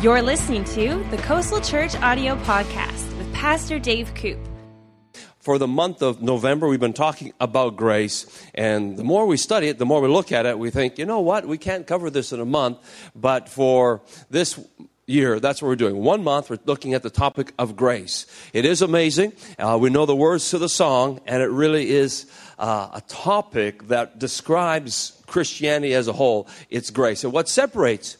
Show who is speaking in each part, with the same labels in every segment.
Speaker 1: You're listening to the Coastal Church Audio Podcast with Pastor Dave Koop.
Speaker 2: For the month of November, we've been talking about grace. And the more we study it, the more we look at it, we think, you know what? We can't cover this in a month. But for this year, that's what we're doing. One month, we're looking at the topic of grace. It is amazing. Uh, we know the words to the song, and it really is uh, a topic that describes Christianity as a whole. It's grace. And what separates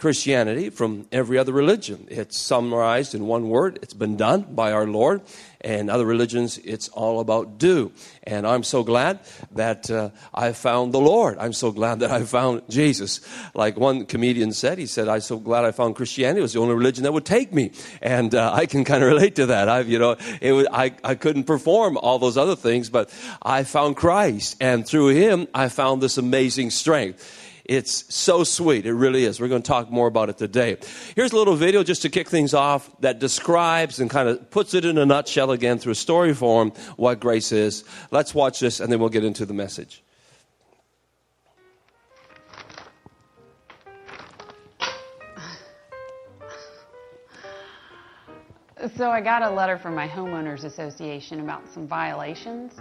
Speaker 2: Christianity from every other religion. It's summarized in one word. It's been done by our Lord. And other religions, it's all about do. And I'm so glad that uh, I found the Lord. I'm so glad that I found Jesus. Like one comedian said, he said, "I'm so glad I found Christianity. It was the only religion that would take me." And uh, I can kind of relate to that. I've, you know, it was, I I couldn't perform all those other things, but I found Christ, and through Him, I found this amazing strength. It's so sweet. It really is. We're going to talk more about it today. Here's a little video just to kick things off that describes and kind of puts it in a nutshell again through a story form what grace is. Let's watch this and then we'll get into the message.
Speaker 3: So I got a letter from my homeowners association about some violations,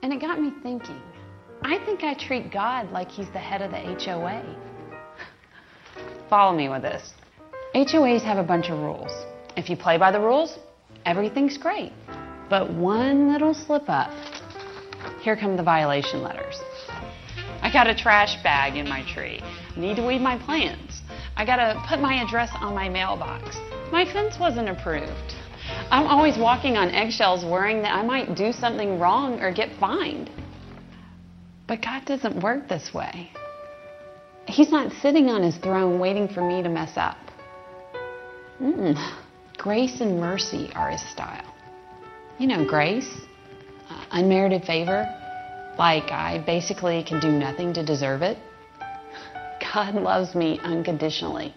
Speaker 3: and it got me thinking. I think I treat God like he's the head of the HOA. Follow me with this. HOAs have a bunch of rules. If you play by the rules, everything's great. But one little slip up, here come the violation letters. I got a trash bag in my tree. Need to weed my plants. I got to put my address on my mailbox. My fence wasn't approved. I'm always walking on eggshells worrying that I might do something wrong or get fined. But God doesn't work this way. He's not sitting on his throne waiting for me to mess up. Mm. Grace and mercy are his style. You know, grace, uh, unmerited favor, like I basically can do nothing to deserve it. God loves me unconditionally.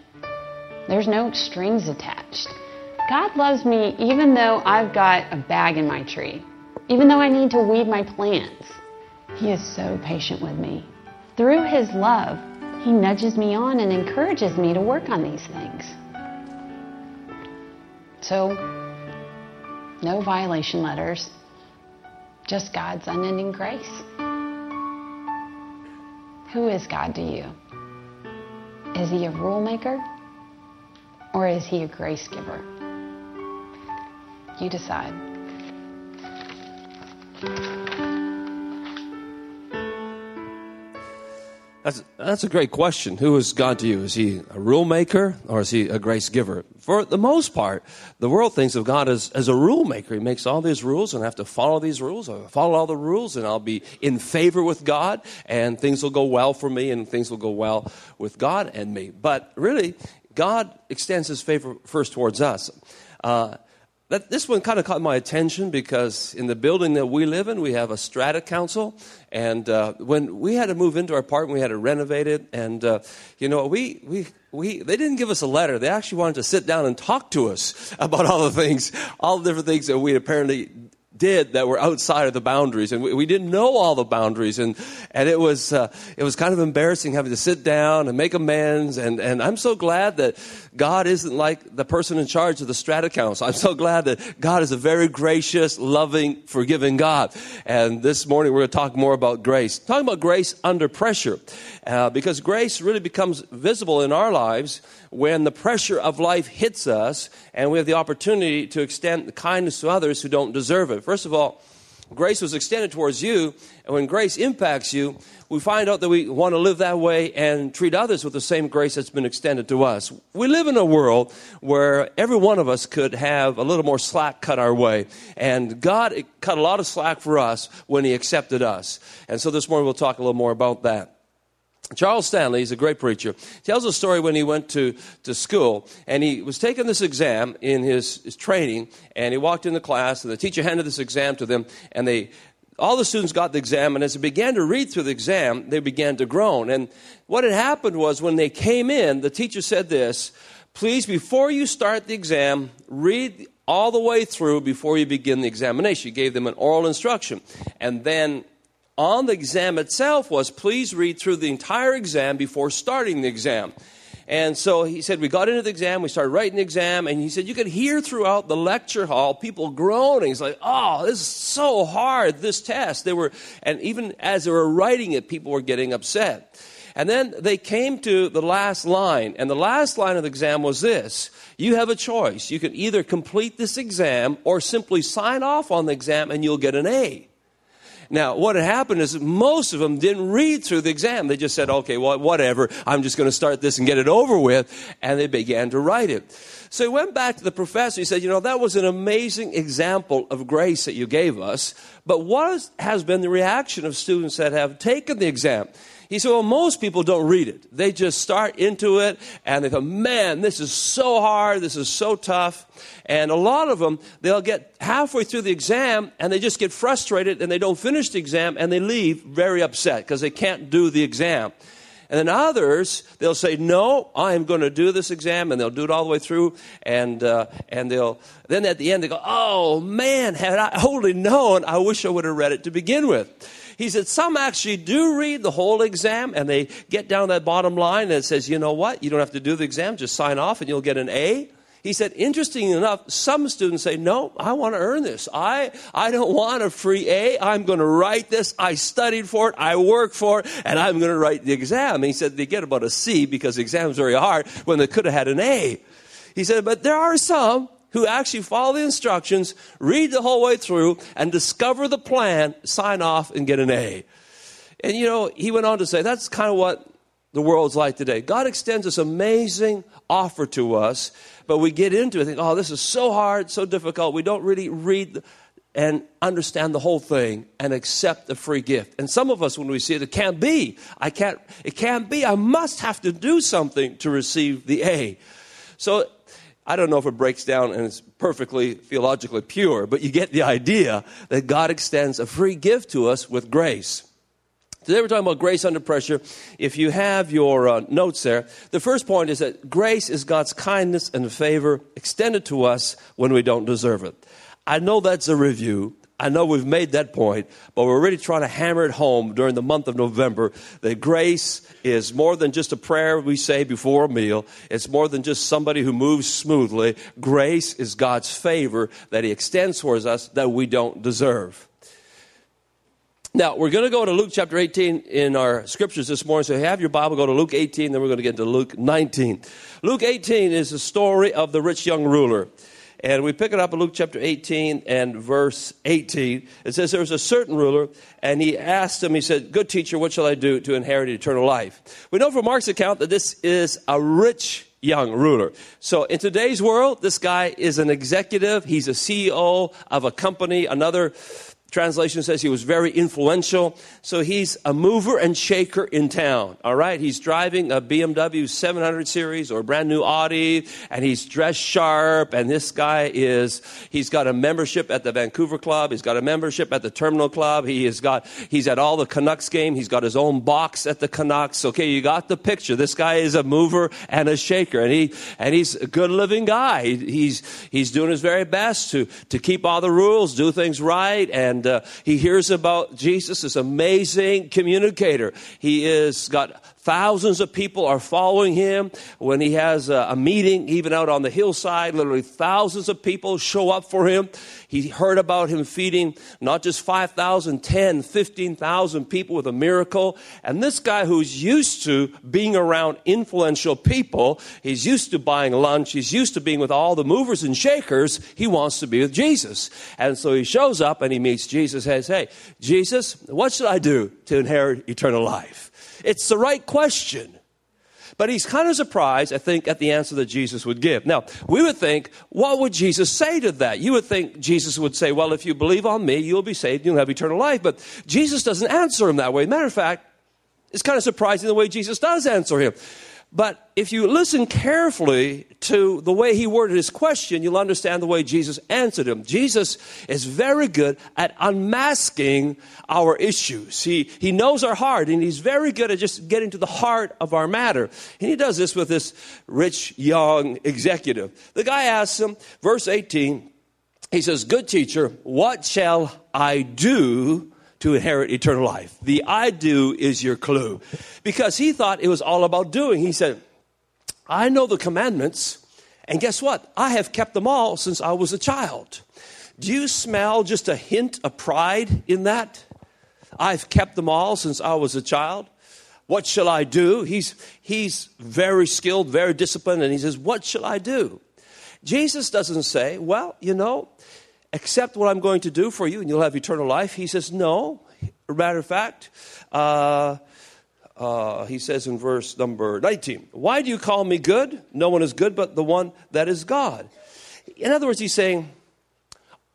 Speaker 3: There's no strings attached. God loves me even though I've got a bag in my tree, even though I need to weed my plants he is so patient with me. Through His love, He nudges me on and encourages me to work on these things. So, no violation letters, just God's unending grace. Who is God to you? Is He a rule maker or is He a grace giver? You decide.
Speaker 2: That's, that's a great question. Who is God to you? Is he a rule maker or is he a grace giver? For the most part, the world thinks of God as, as a rule maker. He makes all these rules and I have to follow these rules. I follow all the rules and I'll be in favor with God and things will go well for me and things will go well with God and me. But really, God extends his favor first towards us. Uh, this one kind of caught my attention because in the building that we live in, we have a strata council. And uh, when we had to move into our apartment, we had to renovate it. And, uh, you know, we, we, we, they didn't give us a letter. They actually wanted to sit down and talk to us about all the things, all the different things that we apparently did that were outside of the boundaries, and we, we didn't know all the boundaries, and and it was uh, it was kind of embarrassing having to sit down and make amends, and and I'm so glad that God isn't like the person in charge of the strata council. I'm so glad that God is a very gracious, loving, forgiving God, and this morning we're going to talk more about grace, talking about grace under pressure, uh, because grace really becomes visible in our lives when the pressure of life hits us and we have the opportunity to extend kindness to others who don't deserve it. First of all, grace was extended towards you, and when grace impacts you, we find out that we want to live that way and treat others with the same grace that's been extended to us. We live in a world where every one of us could have a little more slack cut our way, and God cut a lot of slack for us when He accepted us. And so this morning we'll talk a little more about that. Charles Stanley, he's a great preacher, tells a story when he went to, to school and he was taking this exam in his, his training and he walked into class and the teacher handed this exam to them and they, all the students got the exam and as they began to read through the exam, they began to groan. And what had happened was when they came in, the teacher said this, please, before you start the exam, read all the way through before you begin the examination. He gave them an oral instruction. And then on the exam itself was please read through the entire exam before starting the exam. And so he said, we got into the exam, we started writing the exam, and he said, you could hear throughout the lecture hall people groaning. He's like, oh, this is so hard, this test. They were, and even as they were writing it, people were getting upset. And then they came to the last line, and the last line of the exam was this You have a choice. You can either complete this exam or simply sign off on the exam and you'll get an A. Now, what had happened is most of them didn't read through the exam. They just said, okay, well, whatever. I'm just going to start this and get it over with. And they began to write it. So he went back to the professor. He said, you know, that was an amazing example of grace that you gave us. But what has been the reaction of students that have taken the exam? He said, Well, most people don't read it. They just start into it and they go, Man, this is so hard. This is so tough. And a lot of them, they'll get halfway through the exam and they just get frustrated and they don't finish the exam and they leave very upset because they can't do the exam. And then others, they'll say, "No, I am going to do this exam," and they'll do it all the way through. And uh, and they'll then at the end they go, "Oh man, had I only known, I wish I would have read it to begin with." He said some actually do read the whole exam and they get down that bottom line and it says, you know what? You don't have to do the exam, just sign off and you'll get an A. He said, interesting enough, some students say, no, I want to earn this. I, I don't want a free A. I'm going to write this. I studied for it. I worked for it and I'm going to write the exam. And he said they get about a C because the exam is very hard when they could have had an A. He said, but there are some who actually follow the instructions, read the whole way through, and discover the plan, sign off, and get an A. And you know, he went on to say that's kind of what the world's like today. God extends this amazing offer to us, but we get into it, think, oh, this is so hard, so difficult. We don't really read and understand the whole thing and accept the free gift. And some of us, when we see it, it can't be. I can't, it can't be. I must have to do something to receive the A. So I don't know if it breaks down and it's perfectly theologically pure, but you get the idea that God extends a free gift to us with grace. Today we're talking about grace under pressure. If you have your uh, notes there, the first point is that grace is God's kindness and favor extended to us when we don't deserve it. I know that's a review, I know we've made that point, but we're really trying to hammer it home during the month of November that grace is more than just a prayer we say before a meal. It's more than just somebody who moves smoothly. Grace is God's favor that He extends towards us that we don't deserve. Now, we're going to go to Luke chapter 18 in our scriptures this morning. So, have your Bible, go to Luke 18, then we're going to get to Luke 19. Luke 18 is the story of the rich young ruler. And we pick it up in Luke chapter 18 and verse 18. It says, There was a certain ruler, and he asked him, He said, Good teacher, what shall I do to inherit eternal life? We know from Mark's account that this is a rich young ruler. So in today's world, this guy is an executive. He's a CEO of a company. Another translation says he was very influential. So he's a mover and shaker in town. All right. He's driving a BMW 700 series or a brand new Audi and he's dressed sharp. And this guy is, he's got a membership at the Vancouver Club. He's got a membership at the Terminal Club. He has got, he's at all the Canucks game. He's got his own box at the Canucks. Okay. You got the picture. This guy is a mover and a shaker and he, and he's a good living guy. He's, he's doing his very best to, to keep all the rules, do things right and uh, he hears about Jesus, this amazing communicator. He is got Thousands of people are following him when he has a, a, meeting, even out on the hillside. Literally, thousands of people show up for him. He heard about him feeding not just 5,000, 10, 15,000 people with a miracle. And this guy who's used to being around influential people, he's used to buying lunch, he's used to being with all the movers and shakers, he wants to be with Jesus. And so he shows up and he meets Jesus, says, Hey, Jesus, what should I do to inherit eternal life? It's the right question. But he's kind of surprised, I think, at the answer that Jesus would give. Now, we would think, what would Jesus say to that? You would think Jesus would say, Well, if you believe on me, you'll be saved, you'll have eternal life. But Jesus doesn't answer him that way. Matter of fact, it's kind of surprising the way Jesus does answer him. But if you listen carefully to the way he worded his question, you'll understand the way Jesus answered him. Jesus is very good at unmasking our issues. He, he knows our heart and he's very good at just getting to the heart of our matter. And he does this with this rich young executive. The guy asks him, verse 18, he says, Good teacher, what shall I do to inherit eternal life. The I do is your clue. Because he thought it was all about doing. He said, I know the commandments, and guess what? I have kept them all since I was a child. Do you smell just a hint of pride in that? I've kept them all since I was a child. What shall I do? He's, he's very skilled, very disciplined, and he says, What shall I do? Jesus doesn't say, Well, you know, accept what I'm going to do for you and you'll have eternal life. He says, No. Matter of fact, uh, uh, he says in verse number 19, Why do you call me good? No one is good but the one that is God. In other words, he's saying,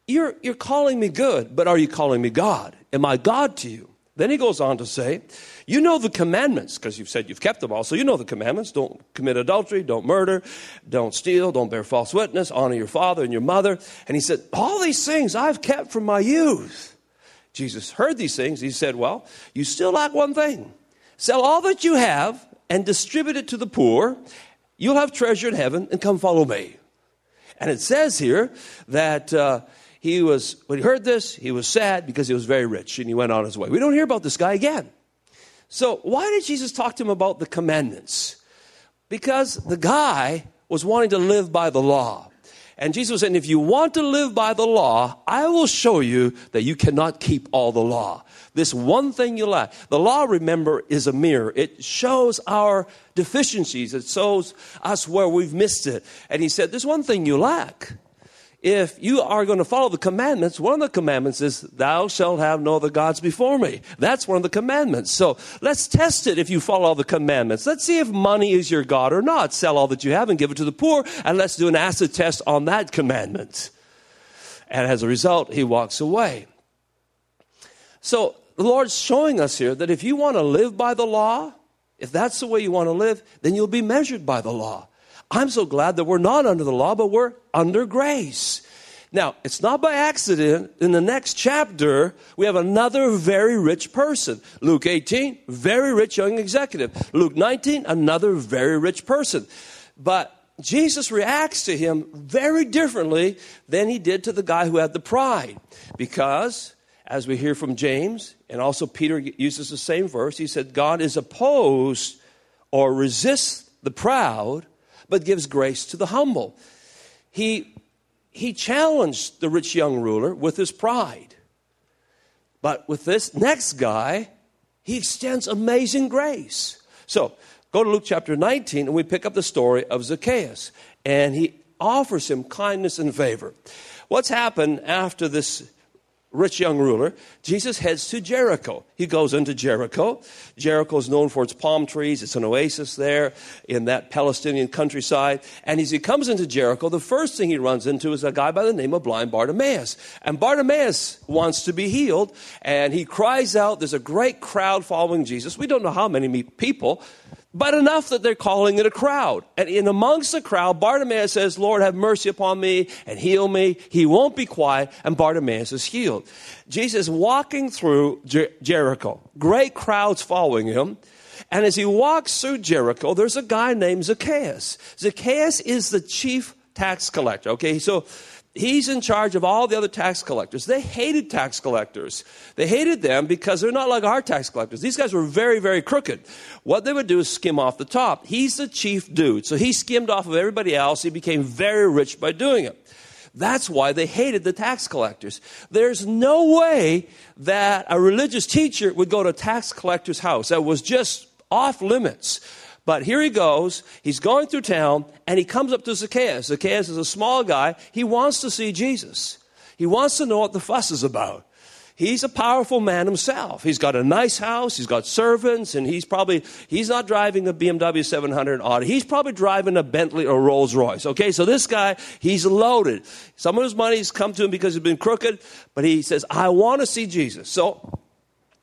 Speaker 2: you're, you're calling me good, but are you calling me God? Am I God to you? Then he goes on to say, You know the commandments, because you've said you've kept them all, so you know the commandments. Don't commit adultery, don't murder, don't steal, don't bear false witness, honor your father and your mother. And he said, All these things I've kept from my youth. Jesus heard these things. He said, Well, you still lack one thing. Sell all that you have and distribute it to the poor. You'll have treasure in heaven and come follow me. And it says here that. Uh, he was, when he heard this, he was sad because he was very rich and he went on his way. We don't hear about this guy again. So, why did Jesus talk to him about the commandments? Because the guy was wanting to live by the law. And Jesus was saying, if you want to live by the law, I will show you that you cannot keep all the law. This one thing you lack. The law, remember, is a mirror. It shows our deficiencies. It shows us where we've missed it. And he said, there's one thing you lack if you are going to follow the commandments, one of the commandments is, Thou shalt have no other gods before me. That's one of the commandments. So let's test it if you follow all the commandments. Let's see if money is your God or not. Sell all that you have and give it to the poor, and let's do an acid test on that commandment. And as a result, he walks away. So the Lord's showing us here that if you want to live by the law, if that's the way you want to live, then you'll be measured by the law. I'm so glad that we're not under the law, but we're under grace. Now, it's not by accident. In the next chapter, we have another very rich person. Luke 18, very rich young executive. Luke 19, another very rich person. But Jesus reacts to him very differently than he did to the guy who had the pride. Because, as we hear from James, and also Peter uses the same verse, he said, God is opposed or resists the proud, but gives grace to the humble. He, he challenged the rich young ruler with his pride. But with this next guy, he extends amazing grace. So go to Luke chapter 19, and we pick up the story of Zacchaeus. And he offers him kindness and favor. What's happened after this rich young ruler, Jesus heads to Jericho. He goes into Jericho. Jericho is known for its palm trees. It's an oasis there in that Palestinian countryside. And as he comes into Jericho, the first thing he runs into is a guy by the name of blind Bartimaeus. And Bartimaeus wants to be healed, and he cries out. There's a great crowd following Jesus. We don't know how many people, but enough that they're calling it a crowd. And in amongst the crowd, Bartimaeus says, Lord, have mercy upon me and heal me. He won't be quiet, and Bartimaeus is healed. Jesus walking through Jer- Jericho, great crowds following him. And as he walks through Jericho, there's a guy named Zacchaeus. Zacchaeus is the chief tax collector. Okay, so he's in charge of all the other tax collectors. They hated tax collectors. They hated them because they're not like our tax collectors. These guys were very, very crooked. What they would do is skim off the top. He's the chief dude. So he skimmed off of everybody else. He became very rich by doing it. That's why they hated the tax collectors. There's no way that a religious teacher would go to a tax collector's house. That was just off limits. But here he goes. He's going through town and he comes up to Zacchaeus. Zacchaeus is a small guy. He wants to see Jesus. He wants to know what the fuss is about. He's a powerful man himself. He's got a nice house, he's got servants, and he's probably he's not driving a BMW 700 Audi. He's probably driving a Bentley or Rolls Royce. Okay, so this guy, he's loaded. Some of his money's come to him because he's been crooked, but he says, "I want to see Jesus." So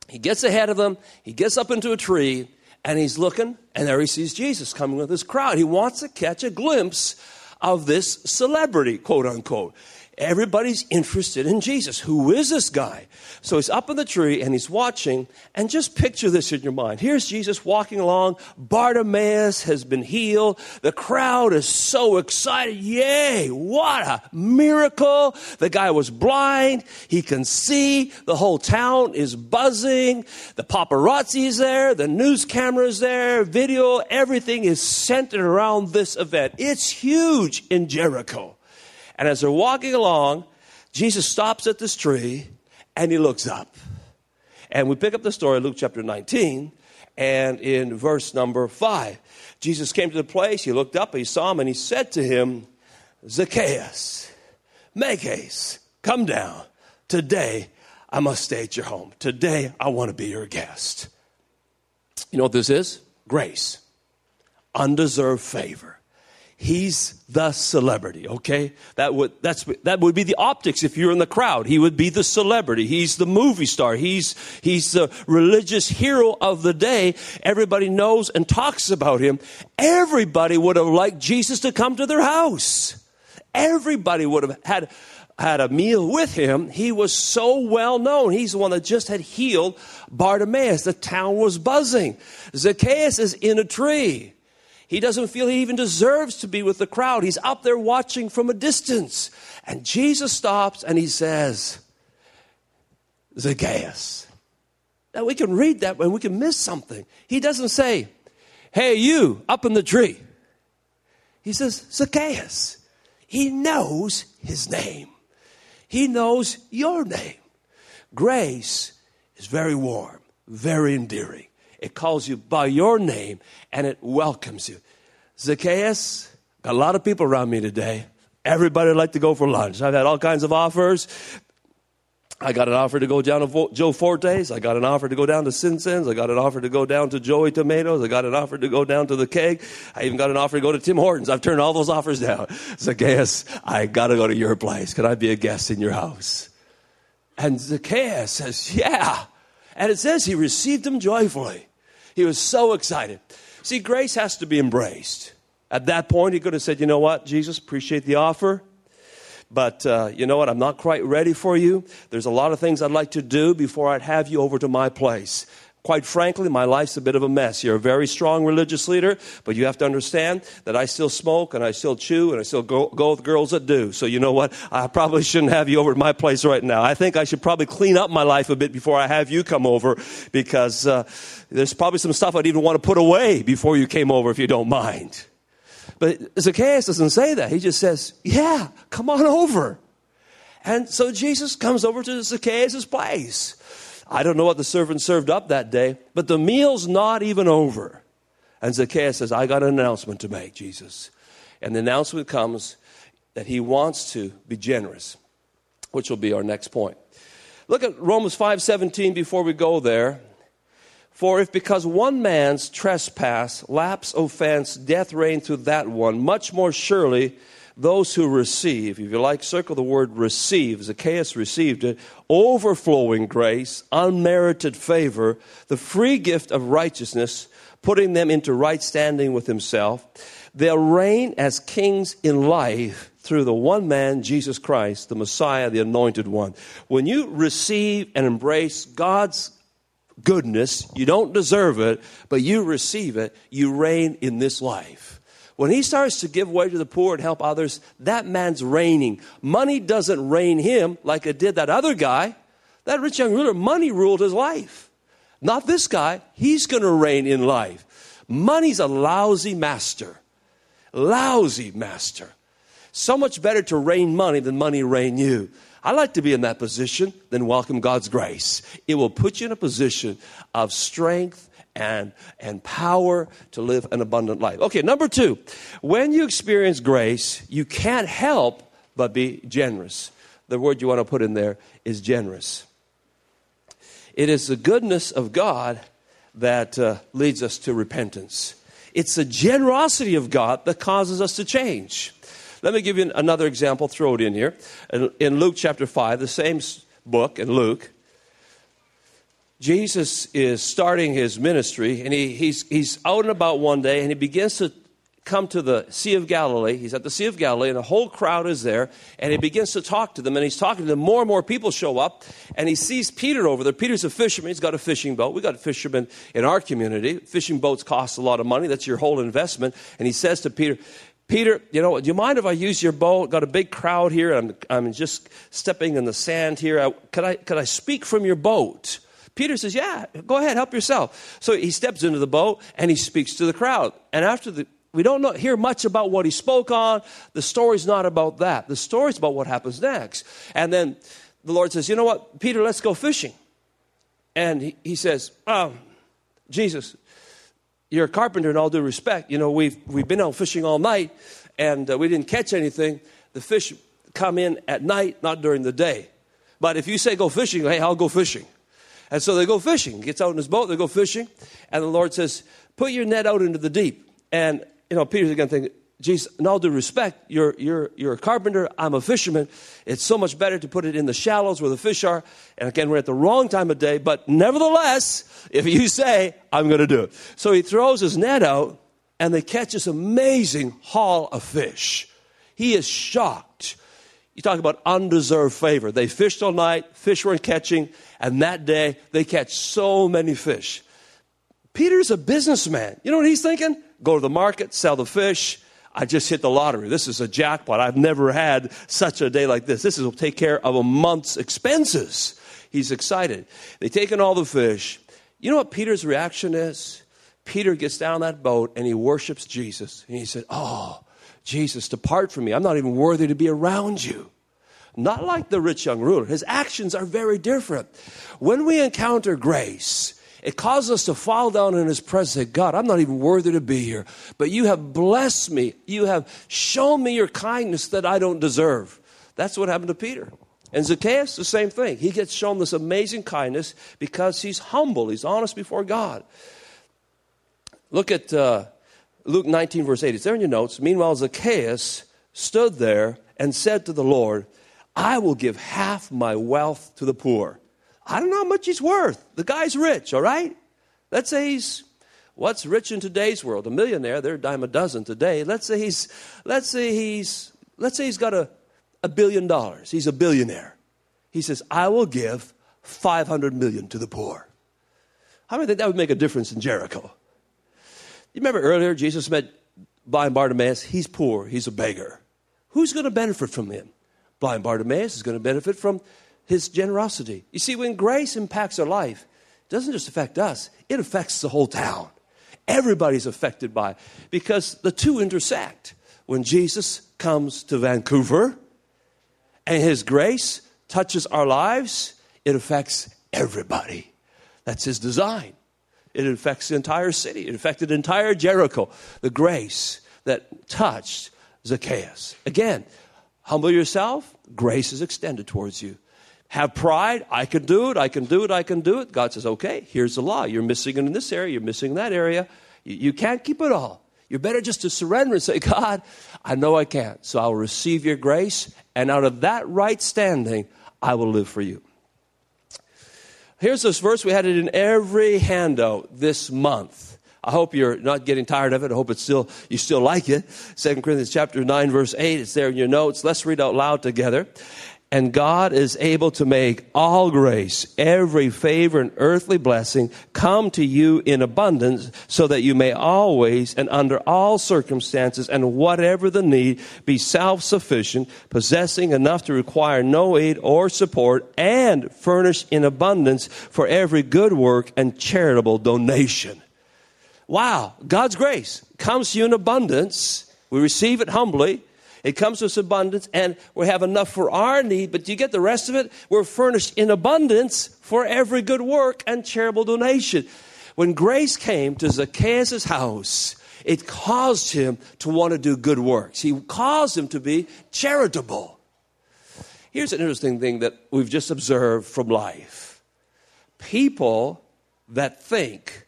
Speaker 2: he gets ahead of them. He gets up into a tree and he's looking, and there he sees Jesus coming with his crowd. He wants to catch a glimpse of this celebrity, quote unquote. Everybody's interested in Jesus. Who is this guy? So he's up in the tree and he's watching. And just picture this in your mind. Here's Jesus walking along. Bartimaeus has been healed. The crowd is so excited. Yay! What a miracle! The guy was blind. He can see. The whole town is buzzing. The paparazzi is there. The news cameras there. Video. Everything is centered around this event. It's huge in Jericho. And as they're walking along, Jesus stops at this tree and he looks up. And we pick up the story, Luke chapter 19, and in verse number 5. Jesus came to the place, he looked up, he saw him, and he said to him, Zacchaeus, make haste, come down. Today I must stay at your home. Today I want to be your guest. You know what this is? Grace, undeserved favor. He's the celebrity, okay? That would, that's, that would be the optics if you're in the crowd. He would be the celebrity. He's the movie star. He's, he's the religious hero of the day. Everybody knows and talks about him. Everybody would have liked Jesus to come to their house. Everybody would have had, had a meal with him. He was so well known. He's the one that just had healed Bartimaeus. The town was buzzing. Zacchaeus is in a tree. He doesn't feel he even deserves to be with the crowd. He's up there watching from a distance. And Jesus stops and he says, Zacchaeus. Now we can read that and we can miss something. He doesn't say, Hey, you up in the tree. He says, Zacchaeus. He knows his name, he knows your name. Grace is very warm, very endearing. It calls you by your name and it welcomes you. Zacchaeus, got a lot of people around me today. Everybody would like to go for lunch. I've had all kinds of offers. I got an offer to go down to Joe Forte's. I got an offer to go down to Simpsons. I got an offer to go down to Joey Tomatoes. I got an offer to go down to the keg. I even got an offer to go to Tim Hortons. I've turned all those offers down. Zacchaeus, I got to go to your place. Can I be a guest in your house? And Zacchaeus says, Yeah. And it says he received him joyfully. He was so excited. See, grace has to be embraced. At that point, he could have said, You know what, Jesus, appreciate the offer. But uh, you know what? I'm not quite ready for you. There's a lot of things I'd like to do before I'd have you over to my place. Quite frankly, my life's a bit of a mess. You're a very strong religious leader, but you have to understand that I still smoke and I still chew and I still go, go with girls that do. So you know what? I probably shouldn't have you over at my place right now. I think I should probably clean up my life a bit before I have you come over because uh, there's probably some stuff I'd even want to put away before you came over if you don't mind. But Zacchaeus doesn't say that. He just says, Yeah, come on over. And so Jesus comes over to Zacchaeus' place. I don't know what the servant served up that day, but the meal's not even over. And Zacchaeus says, I got an announcement to make, Jesus. And the announcement comes that he wants to be generous, which will be our next point. Look at Romans 5:17 before we go there. For if because one man's trespass, lapse, offense, death reigned through that one, much more surely those who receive, if you like, circle the word receive. Zacchaeus received it. Overflowing grace, unmerited favor, the free gift of righteousness, putting them into right standing with himself. They'll reign as kings in life through the one man, Jesus Christ, the Messiah, the anointed one. When you receive and embrace God's goodness, you don't deserve it, but you receive it, you reign in this life. When he starts to give way to the poor and help others, that man's reigning. Money doesn't reign him like it did that other guy. That rich young ruler, money ruled his life. Not this guy. He's going to reign in life. Money's a lousy master. Lousy master. So much better to reign money than money reign you. I like to be in that position, then welcome God's grace. It will put you in a position of strength and, and power to live an abundant life. Okay, number two, when you experience grace, you can't help but be generous. The word you want to put in there is generous. It is the goodness of God that uh, leads us to repentance. It's the generosity of God that causes us to change. Let me give you another example, throw it in here. In Luke chapter 5, the same book in Luke, Jesus is starting his ministry, and he, he's, he's out and about one day, and he begins to come to the Sea of Galilee. He's at the Sea of Galilee, and a whole crowd is there. And he begins to talk to them, and he's talking to them. More and more people show up, and he sees Peter over there. Peter's a fisherman. He's got a fishing boat. we got fishermen in our community. Fishing boats cost a lot of money. That's your whole investment. And he says to Peter, Peter, you know, do you mind if I use your boat? Got a big crowd here. I'm, I'm just stepping in the sand here. I, could, I, could I speak from your boat? Peter says, Yeah, go ahead, help yourself. So he steps into the boat and he speaks to the crowd. And after the, we don't know, hear much about what he spoke on. The story's not about that. The story's about what happens next. And then the Lord says, You know what, Peter, let's go fishing. And he, he says, Oh, Jesus, you're a carpenter in all due respect. You know, we've, we've been out fishing all night and uh, we didn't catch anything. The fish come in at night, not during the day. But if you say go fishing, hey, I'll go fishing. And so they go fishing. He gets out in his boat, they go fishing, and the Lord says, Put your net out into the deep. And, you know, Peter's again thinking, Jesus, in all due respect, you're, you're, you're a carpenter, I'm a fisherman. It's so much better to put it in the shallows where the fish are. And again, we're at the wrong time of day, but nevertheless, if you say, I'm going to do it. So he throws his net out, and they catch this amazing haul of fish. He is shocked. You talk about undeserved favor. They fished all night, fish weren't catching, and that day they catch so many fish. Peter's a businessman. You know what he's thinking? Go to the market, sell the fish, I just hit the lottery. This is a jackpot. I've never had such a day like this. This will take care of a month's expenses. He's excited. They take in all the fish. You know what Peter's reaction is? Peter gets down that boat and he worships Jesus. And he said, Oh, Jesus, depart from me. I'm not even worthy to be around you. Not like the rich young ruler. His actions are very different. When we encounter grace, it causes us to fall down in His presence and say, God, I'm not even worthy to be here, but you have blessed me. You have shown me your kindness that I don't deserve. That's what happened to Peter. And Zacchaeus, the same thing. He gets shown this amazing kindness because he's humble, he's honest before God. Look at uh, Luke 19, verse 8. It's there in your notes. Meanwhile, Zacchaeus stood there and said to the Lord, I will give half my wealth to the poor. I don't know how much he's worth. The guy's rich, all right? Let's say he's what's rich in today's world? A millionaire, they're a dime a dozen today. Let's say he's let's say he's let's say he's got a, a billion dollars. He's a billionaire. He says, I will give 500 million to the poor. How many think that would make a difference in Jericho? You remember earlier Jesus met blind Bartimaeus? He's poor, he's a beggar. Who's going to benefit from him? Blind Bartimaeus is going to benefit from his generosity. You see, when grace impacts our life, it doesn't just affect us, it affects the whole town. Everybody's affected by it because the two intersect. When Jesus comes to Vancouver and his grace touches our lives, it affects everybody. That's his design. It affects the entire city. It affected entire Jericho. The grace that touched Zacchaeus. Again, humble yourself, grace is extended towards you have pride. I can do it. I can do it. I can do it. God says, okay, here's the law. You're missing it in this area. You're missing in that area. You, you can't keep it all. You're better just to surrender and say, God, I know I can't. So I'll receive your grace. And out of that right standing, I will live for you. Here's this verse. We had it in every handout this month. I hope you're not getting tired of it. I hope it's still you still like it. Second Corinthians chapter 9, verse 8. It's there in your notes. Let's read out loud together. And God is able to make all grace, every favor and earthly blessing come to you in abundance so that you may always and under all circumstances and whatever the need be self-sufficient, possessing enough to require no aid or support and furnish in abundance for every good work and charitable donation. Wow. God's grace comes to you in abundance. We receive it humbly it comes to us abundance, and we have enough for our need, but do you get the rest of it? We're furnished in abundance for every good work and charitable donation. When grace came to Zacchaeus' house, it caused him to want to do good works. He caused him to be charitable. Here's an interesting thing that we've just observed from life people that think,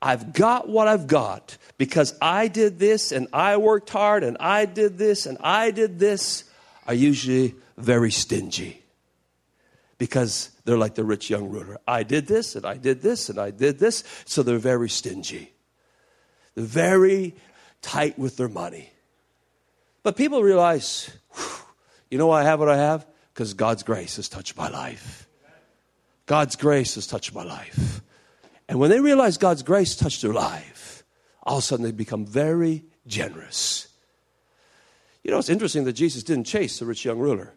Speaker 2: I've got what I've got because I did this and I worked hard and I did this and I did this are usually very stingy because they're like the rich young ruler. I did this and I did this and I did this, so they're very stingy. They're very tight with their money. But people realize, you know why I have what I have? Because God's grace has touched my life. God's grace has touched my life. And when they realize God's grace touched their life, all of a sudden they become very generous. You know, it's interesting that Jesus didn't chase the rich young ruler.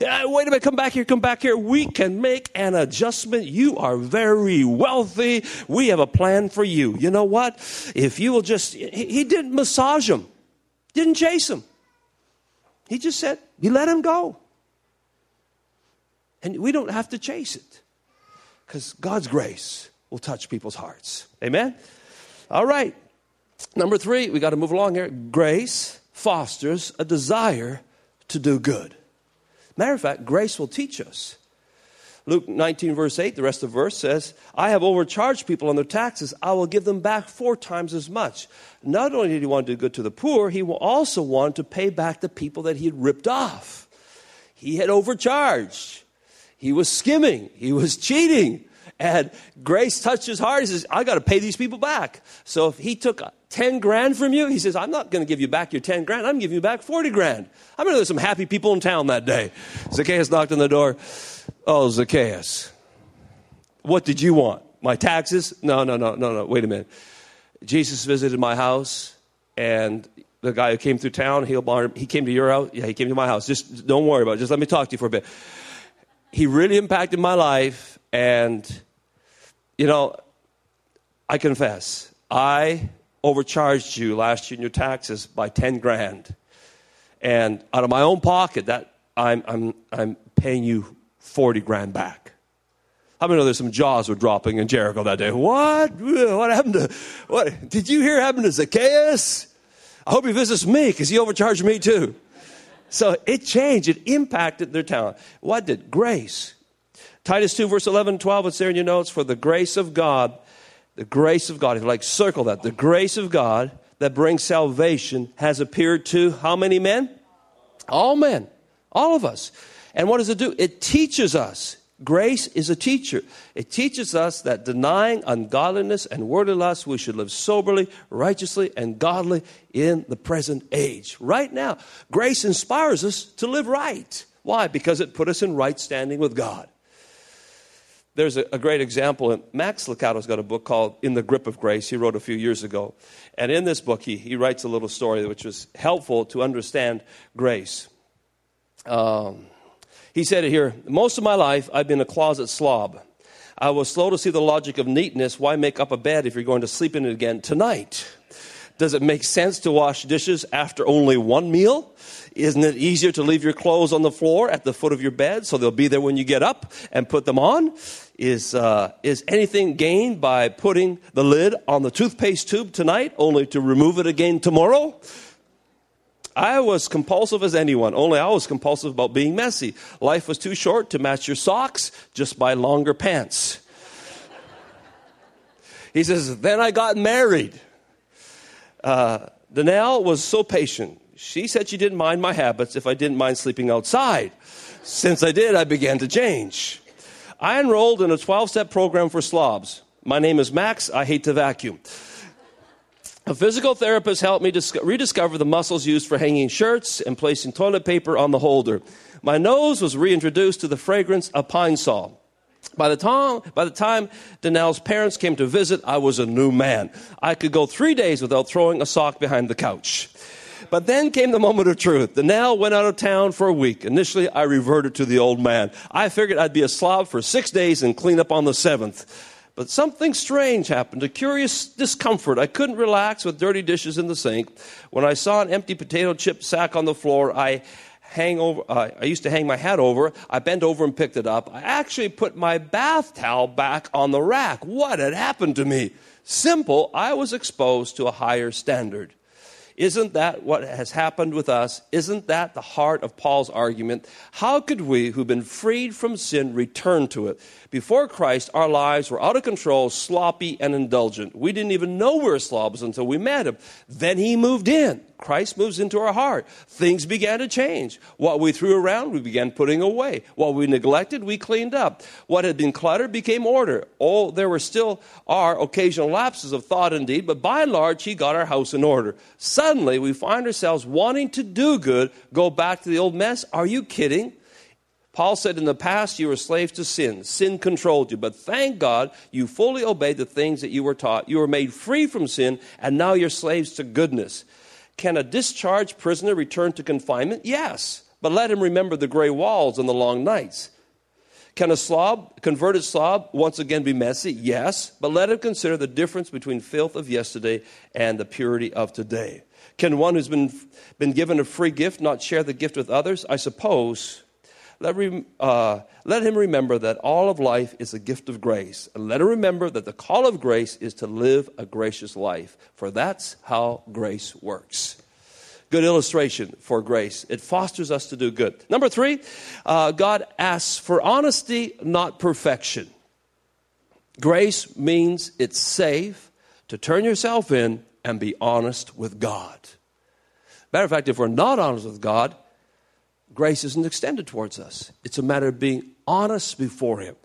Speaker 2: Yeah, wait a minute, come back here, come back here. We can make an adjustment. You are very wealthy. We have a plan for you. You know what? If you will just, he, he didn't massage him, didn't chase him. He just said, he let him go. And we don't have to chase it because God's grace will touch people's hearts. Amen? All right. Number three, we got to move along here. Grace fosters a desire to do good. Matter of fact, grace will teach us. Luke 19, verse 8, the rest of the verse says, I have overcharged people on their taxes. I will give them back four times as much. Not only did he want to do good to the poor, he will also wanted to pay back the people that he had ripped off. He had overcharged. He was skimming. He was cheating. And grace touched his heart. He says, I got to pay these people back. So if he took 10 grand from you, he says, I'm not going to give you back your 10 grand. I'm giving you back 40 grand. Going to there's some happy people in town that day. Zacchaeus knocked on the door. Oh, Zacchaeus, what did you want? My taxes? No, no, no, no, no. Wait a minute. Jesus visited my house, and the guy who came through town, he, he came to your house. Yeah, he came to my house. Just don't worry about it. Just let me talk to you for a bit. He really impacted my life, and you know, I confess, I overcharged you last year in your taxes by 10 grand. And out of my own pocket, that I'm, I'm, I'm paying you 40 grand back. How many know there's some jaws were dropping in Jericho that day? What? What happened to, what? Did you hear happened to Zacchaeus? I hope he visits me because he overcharged me too. So it changed. It impacted their talent. What did? Grace. Titus 2, verse 11 and 12, it's there in your notes. For the grace of God, the grace of God, if you like, circle that. The grace of God that brings salvation has appeared to how many men? All men. All of us. And what does it do? It teaches us. Grace is a teacher. It teaches us that denying ungodliness and worldly lust, we should live soberly, righteously, and godly in the present age. Right now, grace inspires us to live right. Why? Because it put us in right standing with God there's a, a, great example. And Max Lucado's got a book called In the Grip of Grace. He wrote a few years ago. And in this book, he, he writes a little story which was helpful to understand grace. Um, he said it here Most of my life, I've been a closet slob. I was slow to see the logic of neatness. Why make up a bed if you're going to sleep in it again tonight? Does it make sense to wash dishes after only one meal? Isn't it easier to leave your clothes on the floor at the foot of your bed so they'll be there when you get up and put them on? Is, uh, is anything gained by putting the lid on the toothpaste tube tonight only to remove it again tomorrow? I was compulsive as anyone, only I was compulsive about being messy. Life was too short to match your socks, just buy longer pants. he says, Then I got married. Uh, Denalyn was so patient. She said she didn't mind my habits if I didn't mind sleeping outside. Since I did, I began to change. I enrolled in a 12 step program for slobs. My name is Max. I hate to vacuum. A physical therapist helped me rediscover the muscles used for hanging shirts and placing toilet paper on the holder. My nose was reintroduced to the fragrance of Pine-Sol. By the time, by the time Denalyn's parents came to visit, I was a new man. I could go three days without throwing a sock behind the couch. But then came the moment of truth. Denalyn went out of town for a week. Initially, I reverted to the old man. I figured I'd be a slob for six days and clean up on the seventh. But something strange happened, a curious discomfort. I couldn't relax with dirty dishes in the sink. When I saw an empty potato chip sack on the floor, I hang over, uh, I used to hang my hat over. I bent over and picked it up. I actually put my bath towel back on the rack. What had happened to me? Simple, I was exposed to a higher standard. Isn't that what has happened with us? Isn't that the heart of Paul's argument? How could we, who've been freed from sin, return to it? Before Christ, our lives were out of control, sloppy, and indulgent. We didn't even know we were slobs until we met him. Then he moved in. Christ moves into our heart. Things began to change. What we threw around, we began putting away. What we neglected, we cleaned up. What had been cluttered became order. Oh, there were still are occasional lapses of thought and deed, but by and large, he got our house in order. Suddenly, we find ourselves wanting to do good, go back to the old mess. Are you kidding? Paul said, In the past, you were slaves to sin. Sin controlled you. But thank God you fully obeyed the things that you were taught. You were made free from sin, and now you're slaves to goodness. Can a discharged prisoner return to confinement? Yes. But let him remember the gray walls and the long nights. Can a slob, converted slob, once again be messy? Yes. But let him consider the difference between filth of yesterday and the purity of today. Can one who's been, been given a free gift not share the gift with others? I suppose let, uh, let him remember that all of life is a gift of grace. And let him remember that the call of grace is to live a gracious life, for that's how grace works. Good illustration for grace. It fosters us to do good. Number three, uh, God asks for honesty, not perfection. Grace means it's safe to turn yourself in and be honest with God. Matter of fact, if we're not honest with God, grace isn't extended towards us. It's a matter of being honest before Him.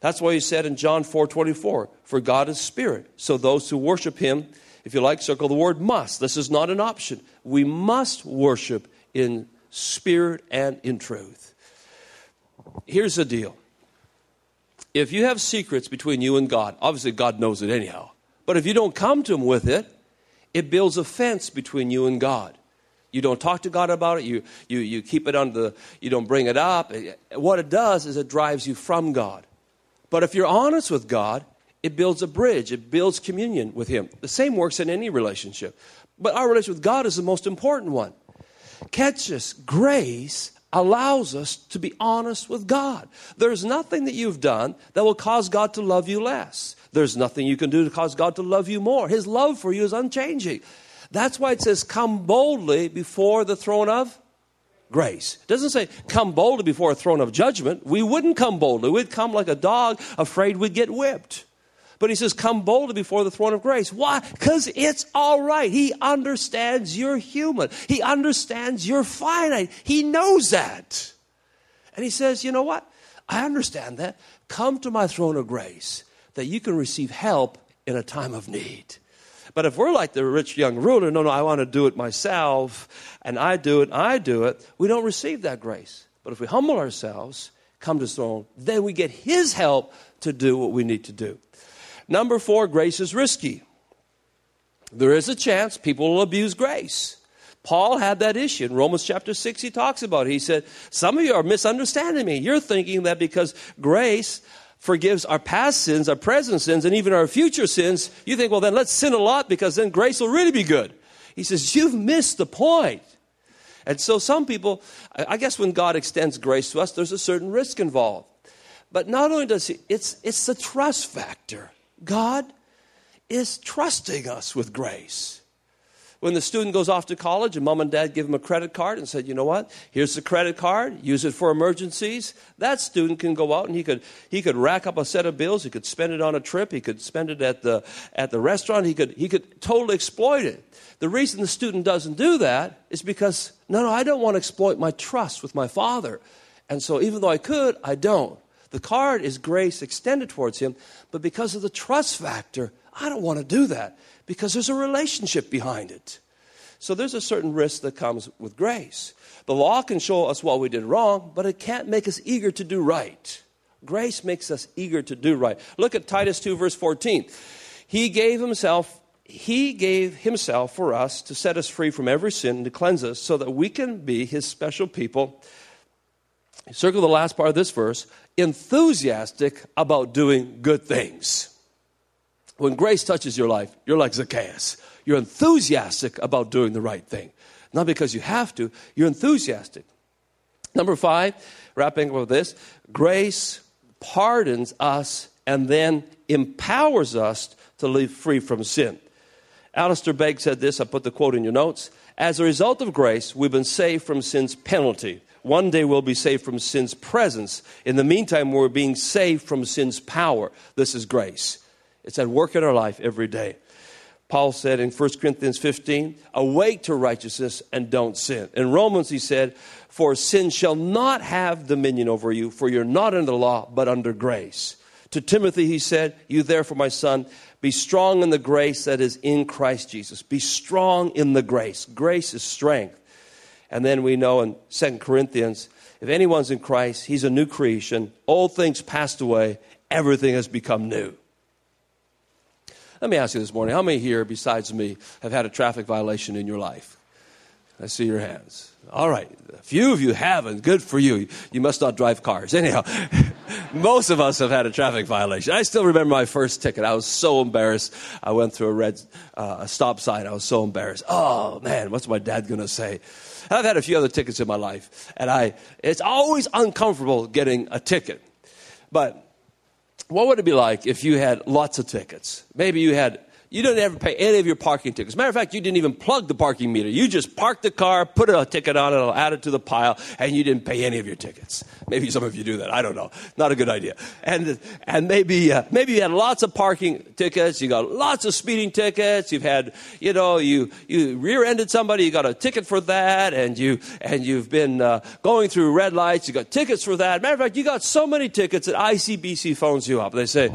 Speaker 2: That's why He said in John 4 24, For God is spirit. So those who worship Him, if you like, circle the word must. This is not an option. We must worship in spirit and in truth. Here's the deal if you have secrets between you and God, obviously God knows it anyhow. But if you don't come to Him with it, it builds a fence between you and God. You don't talk to God about it. You, you, you keep it under the, you don't bring it up. What it does is it drives you from God. But if you're honest with God, it builds a bridge. It builds communion with Him. The same works in any relationship. But our relationship with God is the most important one. Catch. Grace allows us to be honest with God. There's nothing that you've done that will cause God to love you less. There's nothing you can do to cause God to love you more. His love for you is unchanging. That's why it says, come boldly before the throne of grace. It doesn't say, come boldly before a throne of judgment. We wouldn't come boldly. We'd come like a dog, afraid we'd get whipped. But he says, come boldly before the throne of grace. Why? Because it's all right. He understands you're human. He understands you're finite. He knows that. And he says, you know what? I understand that. Come to my throne of grace that you can receive help in a time of need. But if we're like the rich young ruler, no, no, I want to do it myself, and I do it, I do it, we don't receive that grace. But if we humble ourselves, come to his throne, then we get his help to do what we need to do. Number four, grace is risky. There is a chance people will abuse grace. Paul had that issue. In Romans chapter 6, he talks about it. He said, Some of you are misunderstanding me. You're thinking that because grace forgives our past sins, our present sins, and even our future sins, you think, well, then let's sin a lot because then grace will really be good. He says, You've missed the point. And so some people, I guess when God extends grace to us, there's a certain risk involved. But not only does he, it's, it's the trust factor. God is trusting us with grace when the student goes off to college and mom and dad give him a credit card and said, you know what, here's the credit card, use it for emergencies, that student can go out and he could, he could rack up a set of bills, he could spend it on a trip, he could spend it at the, at the restaurant, he could, he could totally exploit it. The reason the student doesn't do that is because, no, no, I don't want to exploit my trust with my father. And so even though I could, I don't. The card is grace extended towards him, but because of the trust factor, I don't want to do that because there's a relationship behind it. So there's a certain risk that comes with grace. The law can show us what we did wrong, but it can't make us eager to do right. Grace makes us eager to do right. Look at Titus 2, verse 14. He gave himself he gave himself for us to set us free from every sin and to cleanse us so that we can be his special people. Circle the last part of this verse enthusiastic about doing good things. When grace touches your life, you're like Zacchaeus. You're enthusiastic about doing the right thing. Not because you have to, you're enthusiastic. Number five, wrapping up with this grace pardons us and then empowers us to live free from sin. Alistair Begg said this, I put the quote in your notes. As a result of grace, we've been saved from sin's penalty. One day we'll be saved from sin's presence. In the meantime, we're being saved from sin's power. This is grace. It's at work in our life every day. Paul said in 1 Corinthians 15, awake to righteousness and don't sin. In Romans, he said, for sin shall not have dominion over you, for you're not under the law, but under grace. To Timothy, he said, You therefore, my son, be strong in the grace that is in Christ Jesus. Be strong in the grace. Grace is strength. And then we know in 2 Corinthians, if anyone's in Christ, he's a new creation. Old things passed away, everything has become new. Let me ask you this morning how many here, besides me, have had a traffic violation in your life? I see your hands. All right. A few of you haven't. Good for you. You must not drive cars. Anyhow, most of us have had a traffic violation. I still remember my first ticket. I was so embarrassed. I went through a red uh, stop sign. I was so embarrassed. Oh, man, what's my dad going to say? I've had a few other tickets in my life, and I, it's always uncomfortable getting a ticket. But what would it be like if you had lots of tickets? Maybe you had you didn't ever pay any of your parking tickets. Matter of fact, you didn't even plug the parking meter. You just parked the car, put a ticket on it, add it to the pile, and you didn't pay any of your tickets. Maybe some of you do that. I don't know. Not a good idea. And and maybe uh, maybe you had lots of parking tickets. You got lots of speeding tickets. You've had you know you you rear-ended somebody. You got a ticket for that, and you and you've been uh, going through red lights. You got tickets for that. Matter of fact, you got so many tickets that ICBC phones you up. They say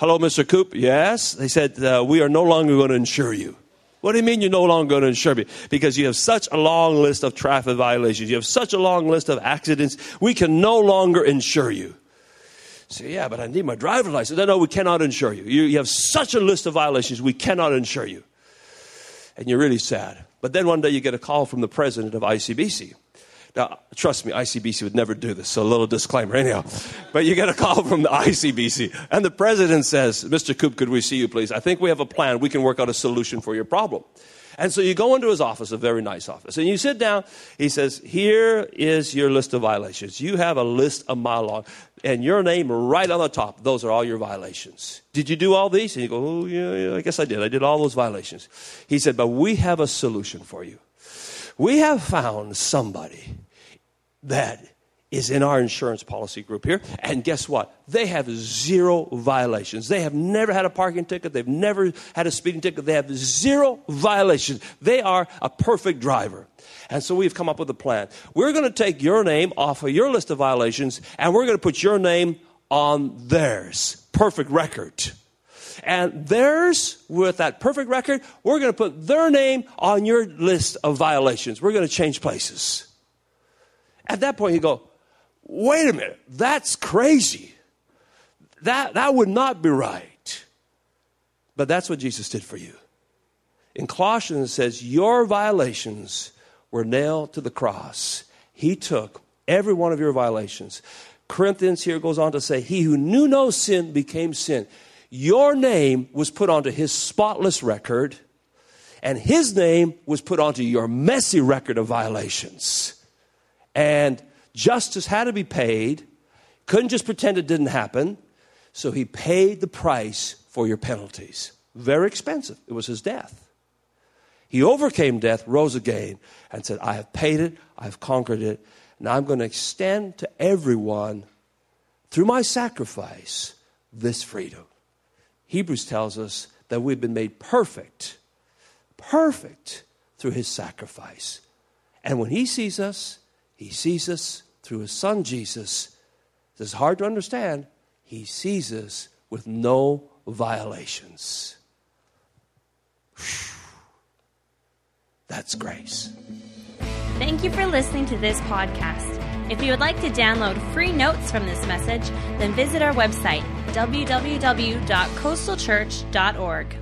Speaker 2: Hello, Mr. Koop. Yes. They said, uh, We are no longer going to insure you. What do you mean you're no longer going to insure me? Because you have such a long list of traffic violations. You have such a long list of accidents. We can no longer insure you. Say, yeah, but I need my driver's license. No, no, we cannot insure you. you. You have such a list of violations. We cannot insure you. And you're really sad. But then one day you get a call from the president of ICBC. Now, trust me, ICBC would never do this, so a little disclaimer anyhow. But you get a call from the ICBC, and the president says, Mr. Koop, could we see you, please? I think we have a plan. We can work out a solution for your problem. And so you go into his office, a very nice office, and you sit down. He says, Here is your list of violations. You have a list a mile long, and your name right on the top. Those are all your violations. Did you do all these? And you go, Oh, yeah, yeah, I guess I did. I did all those violations. He said, But we have a solution for you. We have found somebody that is in our insurance policy group here. And guess what? They have zero violations. They have never had a parking ticket. They've never had a speeding ticket. They have zero violations. They are a perfect driver. And so we've come up with a plan. We're going to take your name off of your list of violations and we're going to put your name on theirs. Perfect record. And theirs, with that perfect record, we're going to put their name on your list of violations. We're going to change places. At that point, you go, wait a minute, that's crazy. That, that would not be right. But that's what Jesus did for you. In Colossians, it says, Your violations were nailed to the cross. He took every one of your violations. Corinthians here goes on to say, He who knew no sin became sin. Your name was put onto his spotless record, and his name was put onto your messy record of violations. And justice had to be paid. Couldn't just pretend it didn't happen. So he paid the price for your penalties. Very expensive. It was his death. He overcame death, rose again, and said, I have paid it, I've conquered it, and I'm going to extend to everyone through my sacrifice this freedom. Hebrews tells us that we've been made perfect, perfect through his sacrifice. And when he sees us, he sees us through his son Jesus. This is hard to understand. He sees us with no violations. That's grace.
Speaker 1: Thank you for listening to this podcast. If you would like to download free notes from this message, then visit our website, www.coastalchurch.org.